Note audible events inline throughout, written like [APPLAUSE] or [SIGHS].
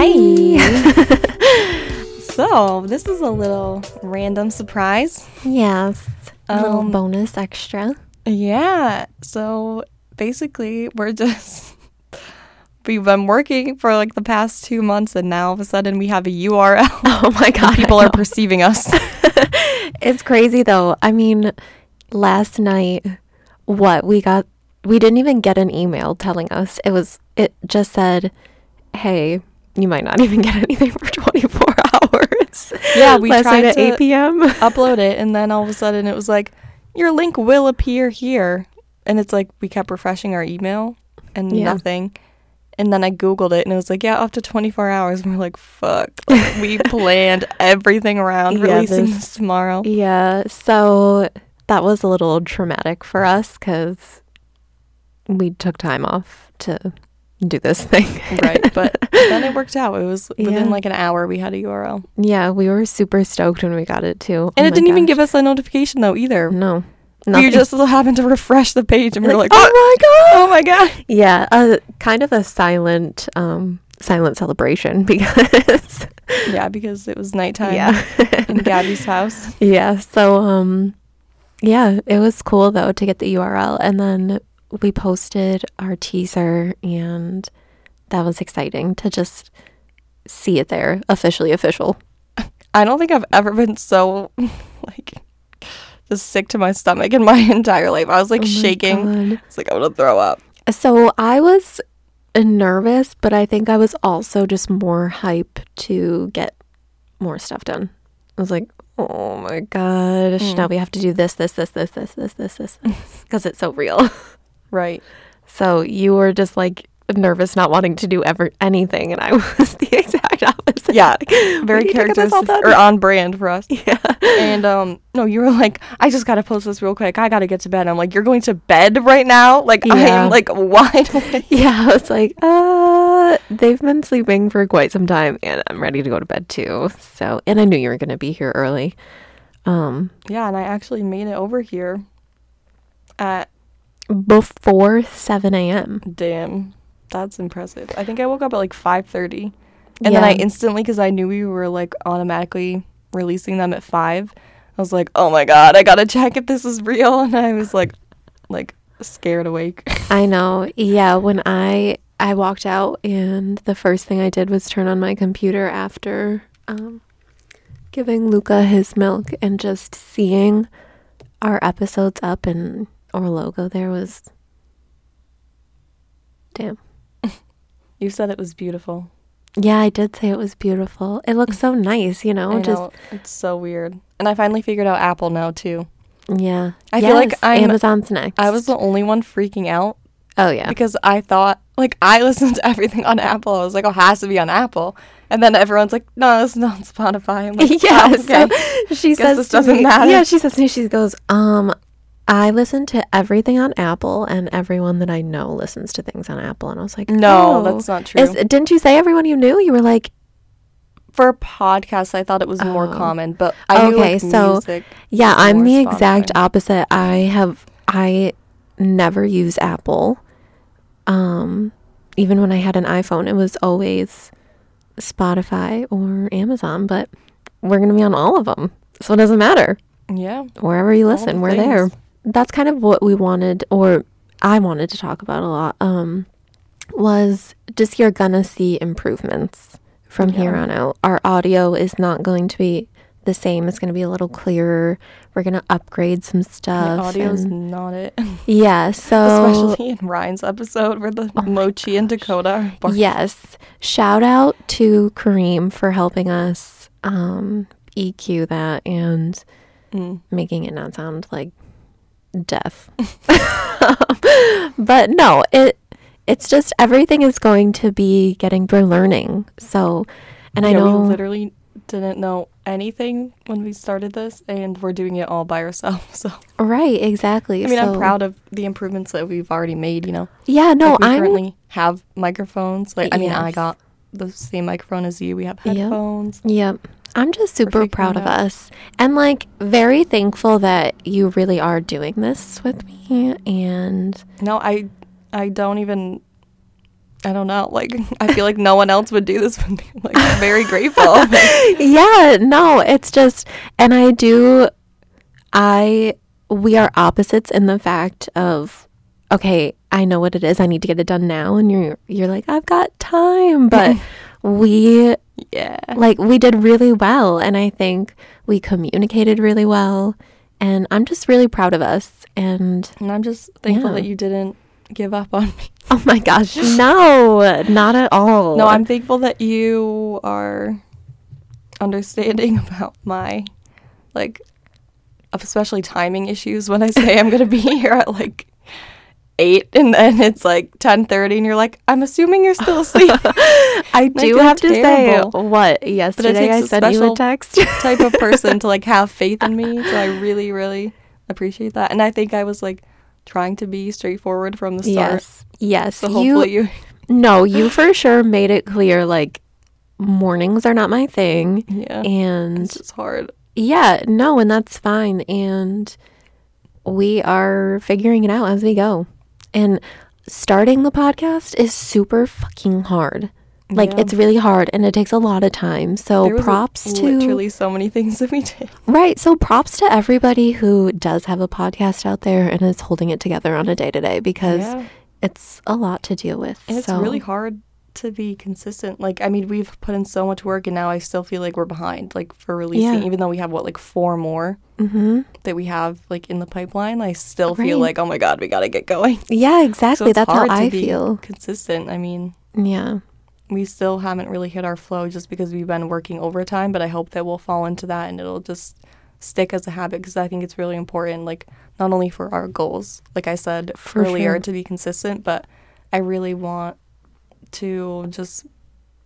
Hi. [LAUGHS] So, this is a little random surprise. yes. A little Um, bonus extra. Yeah. So, basically, we're [LAUGHS] just. We've been working for like the past two months, and now all of a sudden we have a URL. [LAUGHS] Oh my god. people are perceiving us. it's crazy though. I mean, last night what we got we didn't even get an email telling us. It was it just said, "Hey, you might not even get anything for [LAUGHS] 24 hours." Yeah, we last tried at to- 8 p.m. Upload it, and then all of a sudden it was like, your link will appear here. And it's like, we kept refreshing our email and Yeah. nothing. And then I Googled it, and it was like, yeah, up to 24 hours. And [LAUGHS] we're like, fuck. Like, we [LAUGHS] planned everything around Yeah, releasing this- this tomorrow. Yeah, so that was a little traumatic for us because we took time off to do this thing. right. But [LAUGHS] then it worked out. It was within Yeah. like an hour we had a URL. yeah, we were super stoked when we got it too. And Oh it didn't even give us a notification though either. no. We nothing. just happened to refresh the page and we were like, Like, oh my god, oh my god. yeah, uh, kind of a silent, um, silent celebration [LAUGHS] because Yeah, because it was nighttime yeah, in Gabby's house. [LAUGHS] yeah. So um, yeah, it was cool though to get the URL, and then we posted our teaser, and that was exciting to just see it there, officially official. [LAUGHS] I don't think I've ever been so [LAUGHS] like just sick to my stomach in my [LAUGHS] entire life. I was like Oh shaking. God. It's like I'm gonna throw up. So I was nervous, but I think I was also just more hype to get more stuff done. I was like, oh my gosh, Mm. now we have to do this, this, this, this, this, this, this, this, because it's so real. Right. So you were just like nervous, not wanting to do ever anything, and I [LAUGHS] was the exact opposite. Yeah. [LAUGHS] Very "We need to get characteristic or on brand for us. Yeah. And um no, you were like, I just gotta post this real quick. I gotta get to bed. I'm like, you're going to bed right now? Like I am like wide [LAUGHS] awake. Yeah, I was like, uh, they've been sleeping for quite some time, and I'm ready to go to bed too. So, and I knew you were gonna be here early. Um, Yeah, and I actually made it over here at before 7 a.m. damn. That's impressive. I think I woke up at like five thirty. And then I instantly, because I knew we were like automatically releasing them at five, I was like, "Oh my god, I gotta check if this is real." And I was like, like scared awake. [LAUGHS] I know. Yeah, when I I walked out, and the first thing I did was turn on my computer after um, giving Luca his milk, and just seeing our episodes up and our logo there was damn. [LAUGHS] You said it was beautiful. Yeah, I did say it was beautiful. It looks so [LAUGHS] nice, you know. I just know it's so weird. And I finally figured out Apple now too. yeah. I feel like I'm- Amazon's next. I was the only one freaking out Oh yeah. because I thought like I [LAUGHS] listened to everything on Apple. I was like, "Oh, it has to be on Apple." And then everyone's like, "No, it's not on Spotify." I'm like, yeah. "Oh, okay." So she Guess says this doesn't me- matter. Yeah, she says to me, she goes, um, I listen to everything on Apple, and everyone that I know listens to things on Apple. And I was like, No, oh. that's not true. Is, didn't you say everyone you knew? You were like, For podcasts, I thought it was more Oh. common, but I Okay, like so, music. yeah, I'm the Spotify. exact opposite. I have, I never use Apple. Um, even when I had an iPhone, it was always Spotify or Amazon, but we're going to be on all of them. So it doesn't matter. Yeah, wherever you listen, we're there. That's kind of what we wanted, or I wanted to talk about a lot. Um, was just you're gonna see improvements from here on out. Our audio is not going to be the same. It's going to be a little clearer. We're going to upgrade some stuff. audio's and- not it. [LAUGHS] yeah. So Especially in Ryan's episode where the Mochi and Dakota. are yes, shout out to Kareem for helping us um, EQ that and Mm. making it not sound like death. [LAUGHS] but no, it it's just everything is going to be getting we're learning. So and I know we literally didn't know anything when we started this, and we're doing it all by ourselves. [LAUGHS] So right, exactly. I mean, I'm proud of the improvements that we've already made. You know, Yeah, no, Like, I'm currently have microphones. Like, I mean, I got the same microphone as you. We have headphones. Yep. I'm just super proud of out. us and like very thankful that you really are doing this with me and No, I, I don't even. I don't know. Like [LAUGHS] I feel like no one else would do this with me. Like I'm very [LAUGHS] grateful. [LAUGHS] yeah, no, it's just, and I do, I, we are opposites in the fact of, okay, I know what it is. I need to get it done now. And you're, you're like, I've got time. But [LAUGHS] we, yeah. like, we did really well. And I think we communicated really well. And I'm just really proud of us. And And I'm just thankful Yeah. that you didn't give up on me. [LAUGHS] oh my gosh, [LAUGHS] no, not at all. No, I'm thankful that you are understanding about my like especially timing issues when I say I'm gonna be here at like eight [LAUGHS] and then it's like ten thirty and you're like, I'm assuming you're still asleep. [LAUGHS] I do have to say what yesterday I sent you a text. [LAUGHS] type of person to like have faith in me. So I really, really appreciate that. And I think I was like trying to be straightforward from the start. yes, yes. So you hopefully you no, you for sure made it clear. Like mornings are not my thing, Yeah. and It's hard. yeah, no, and that's fine. And we are figuring it out as we go. And starting the podcast is super fucking hard. Like Yeah. it's really hard and it takes a lot of time. So props to literally so many things that we did. Right. So props to everybody who does have a podcast out there and is holding it together on a day to day because Yeah. it's a lot to deal with. And it's really hard to be consistent. Like, I mean, we've put in so much work, and now I still feel like we're behind, like for releasing. Yeah. Even though we have what, like four more hmm that we have like in the pipeline, I still feel like, oh my god, we gotta get going. [LAUGHS] Yeah, So exactly. it's That's how to I be feel. consistent. I mean, Yeah. we still haven't really hit our flow just because we've been working overtime. But I hope that we'll fall into that and it'll just stick as a habit because I think it's really important. Like not only for our goals, like I said For earlier, sure. to be consistent, but I really want to just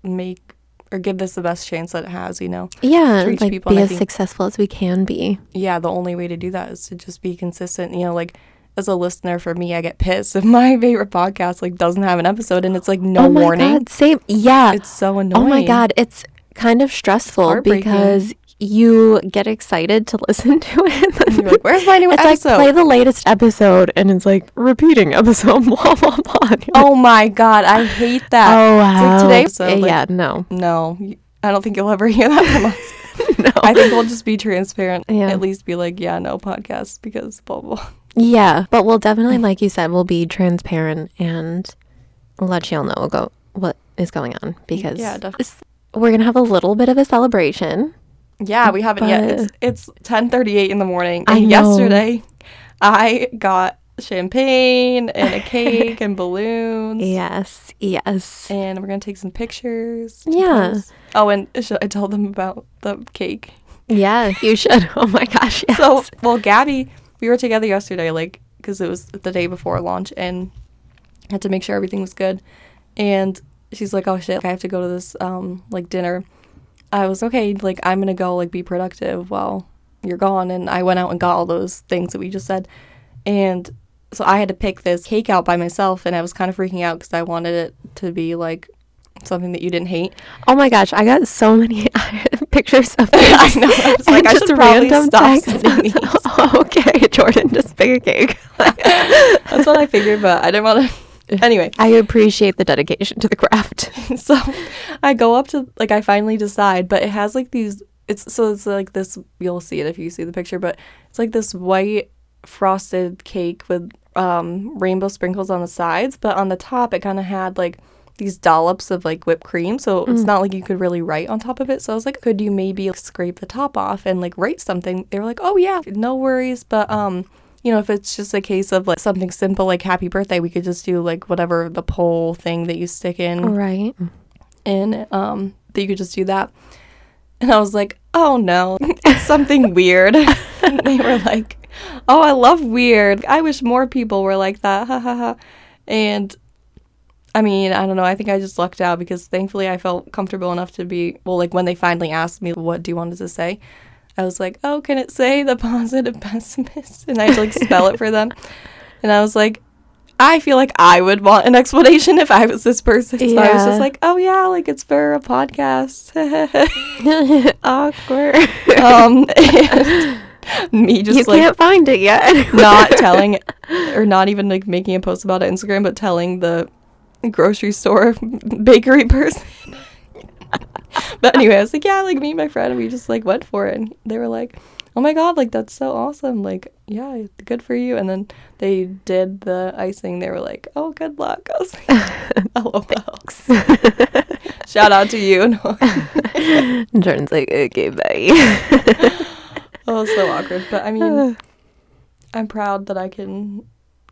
make or give this the best chance that it has. You know. Yeah. Like people, be as think- successful as we can be. yeah, the only way to do that is to just be consistent. You know, like as a listener for me, I get pissed if [LAUGHS] my favorite podcast like doesn't have an episode and it's like no oh my warning. God. Same. Yeah. It's so annoying. oh my God. It's kind of stressful because you get excited to [LAUGHS] listen to it. You're like, where's my new it's episode? like play the latest episode and it's like repeating episode [LAUGHS] blah blah blah. Like, oh my god, I hate that. oh It's wow. like today. Eh, so like, yeah, no. no, I don't think you'll ever hear that from us. [LAUGHS] no. I think we'll just be transparent. Yeah. At least be like, yeah, no podcast because blah blah. blah. Yeah, but we'll definitely, like you said, we'll be transparent and let y'all know go what is going on because Yeah, definitely. we're gonna have a little bit of a celebration. Yeah, we haven't yet. It's But- it's ten thirty eight in the morning. I And know. yesterday, I got champagne and a cake and balloons. [LAUGHS] Yes, yes. And we're gonna take some pictures. Yeah. Oh, and should I told them about the cake. Yeah, you [LAUGHS] should. Oh my gosh, yes. So, well, Gabby, we were together yesterday, like, because it was the day before launch, and had to make sure everything was good. And she's like, "Oh shit, I have to go to this um like dinner." I was okay, like I'm gonna go like be productive while you're gone, and I went out and got all those things that we just said, and so I had to pick this cake out by myself, and I was kind of freaking out because I wanted it to be like something that you didn't hate. oh my gosh, I got so many [LAUGHS] pictures of [LAUGHS] I know. I was like, I just should probably random stop texts. sending [LAUGHS] these. okay, Jordan, just pick a cake. That's what I figured, but I didn't want to. [LAUGHS] Anyway, I appreciate the dedication to the craft. [LAUGHS] so I go up to like I finally decide, but it has like these. It's so it's like this. You'll see it if you see the picture, but it's like this white frosted cake with um, rainbow sprinkles on the sides, but on the top it kind of had like these dollops of like whipped cream. So it's not like you could really write on top of it. So I was like, could you maybe scrape the top off and like write something? They were like, oh yeah, no worries, but um. You know, if it's just a case of like something simple like happy birthday, we could just do like whatever the pole thing that you stick in. Right. and um that you could just do that. And i was like oh no. [LAUGHS] It's something weird. [LAUGHS] And they were like oh i love weird. I wish more people were like that. Ha ha ha. And i mean i don't know. I think i just lucked out because thankfully i felt comfortable enough to be well like when they finally asked me what do you want to say i was like oh can it say the positive [LAUGHS] pessimist and i had to like spell it for them and i was like I feel like I would want an explanation if I was this person. So I was just like, oh yeah, like it's for a podcast. [LAUGHS] [LAUGHS] Awkward. um, me just you like can't find it yet. not telling or not even like making a post about it on Instagram, but telling the grocery store bakery person. [LAUGHS] but anyway, I was like, yeah, like me and my friend, we just like went for it. And they were like, oh my god, like that's so awesome. Like, yeah, good for you. And then they did the icing. They were like, oh, good luck. I was like, [LAUGHS] oh, LOL. [LAUGHS] Shout out to you. No. Jordan's like, okay, bye. oh, so awkward. But I mean, [SIGHS] I'm proud that I can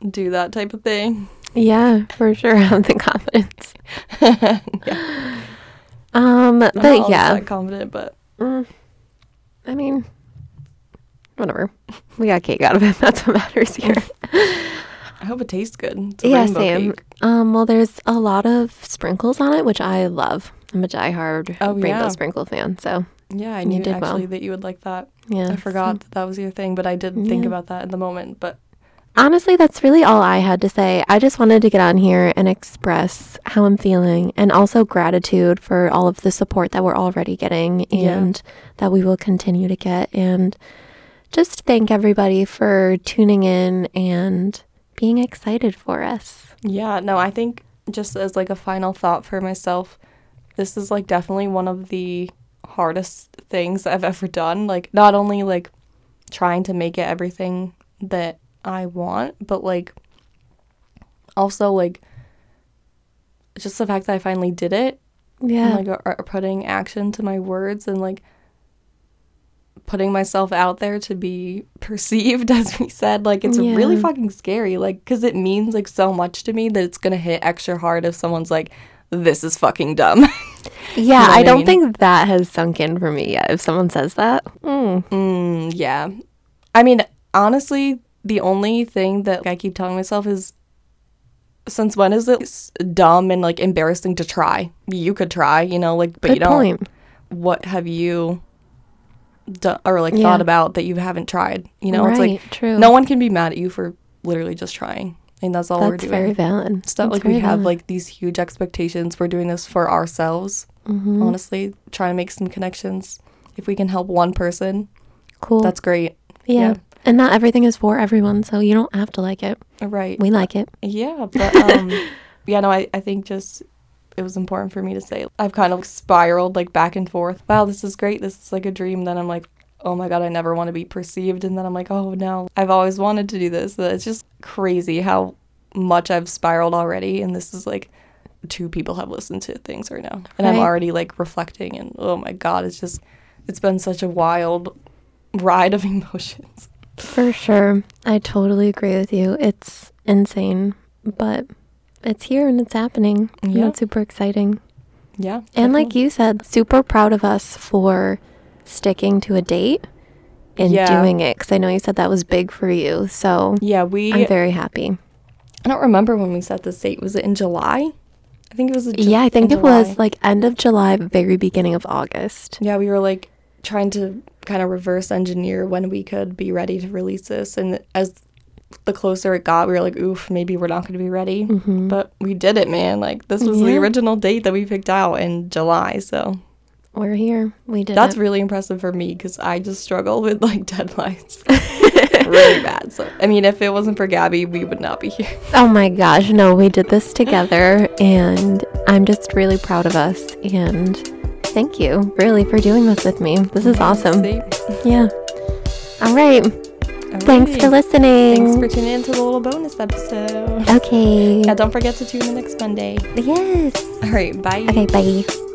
do that type of thing. yeah, for sure. I have the confidence. yeah. Um, I'm but not always yeah, that confident, but mm, I mean, whatever. We got cake out of it. [LAUGHS] That's what matters here. I hope it tastes good. It's yeah, same. cake. Um, well, there's a lot of sprinkles on it, which I love. I'm a diehard Oh, rainbow yeah. sprinkle fan. So Yeah, I knew did well. actually that you would like that. yeah, I forgot that that was your thing, but I did think Yeah. about that in the moment. But Honestly, that's really all I had to say. I just wanted to get on here and express how I'm feeling and also gratitude for all of the support that we're already getting Yeah. and that we will continue to get. And just thank everybody for tuning in and being excited for us. yeah, no, I think just as like a final thought for myself, this is like definitely one of the hardest things I've ever done. Like not only like trying to make it everything that I want, but like also like just the fact that I finally did it Yeah. and, like putting action to my words and like putting myself out there to be [LAUGHS] perceived as we said like it's really fucking scary like because it means like so much to me that it's gonna hit extra hard if someone's like this is fucking dumb. [LAUGHS] Yeah, what I I don't think that has sunk in for me yet. If someone says that, mm, mm, yeah. I mean honestly the only thing that i keep telling myself is since when is it dumb and like embarrassing to try you could try you know like but good you don't point. what have you done or like Yeah. thought about that you haven't tried you know it's like true. no one can be mad at you for literally just trying and that's all we're doing very valid. it's not That's like we have valid. like these huge expectations we're doing this for ourselves Mhm. honestly trying to make some connections if we can help one person cool. that's great yeah. yeah. And not everything is for everyone, so you don't have to like it. right We like it. Yeah, [LAUGHS] but um yeah, no, I, I think just it was important for me to say I've kind of spiraled like back and forth. Wow, this is great. This is like a dream. Then I'm like, oh my god, I never want to be perceived. And then I'm like, oh no, I've always wanted to do this. It's just crazy how much I've spiraled already. And this is like two people have listened to things right now. And I'm already like reflecting and oh my god, it's just it's been such a wild ride of [LAUGHS] emotions. For sure. I totally agree with you. It's insane, but it's here and it's happening. And Yeah. that's super exciting. Yeah. And like you said, super proud of us for sticking to a date and Yeah. doing it because I know you said that was big for you. So Yeah, we I'm very happy. I don't remember when we set this date. Was it in July? I think it was. A Ju- yeah, I think in it was like end of July, very beginning of August. Yeah, we were like trying to kind of reverse engineer when we could be ready to release this, and as the closer it got, we were like, "Oof, maybe we're not going to be ready." hmm But we did it, man. Like this was the original date that we picked out in July, so We're here. We did that's it. really impressive for me because I just struggle with like [LAUGHS] deadlines [LAUGHS] really bad. So I mean, if it wasn't for Gabby, we would not be here. Oh my gosh, no, we did this together and I'm just really proud of us and thank you really for doing this with me. This is awesome. Yeah. All right. Thanks for listening. Thanks for tuning in to the little bonus episode. Okay. Yeah, don't forget to tune in next Monday. Yes. All right, bye. Okay, bye.